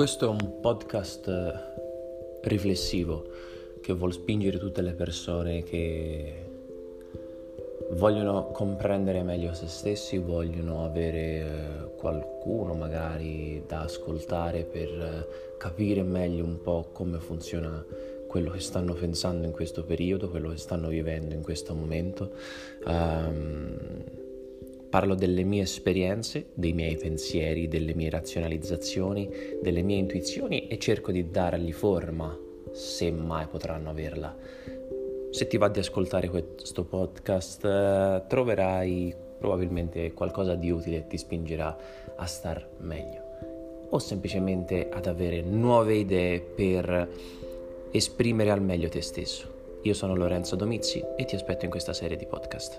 Questo è un podcast eh, riflessivo che vuole spingere tutte le persone che vogliono comprendere meglio se stessi, vogliono avere eh, qualcuno magari da ascoltare per eh, capire meglio un po' come funziona quello che stanno pensando in questo periodo, quello che stanno vivendo in questo momento. Um, Parlo delle mie esperienze, dei miei pensieri, delle mie razionalizzazioni, delle mie intuizioni e cerco di dargli forma, se mai potranno averla. Se ti va di ascoltare questo podcast eh, troverai probabilmente qualcosa di utile e ti spingerà a star meglio o semplicemente ad avere nuove idee per esprimere al meglio te stesso. Io sono Lorenzo Domizzi e ti aspetto in questa serie di podcast.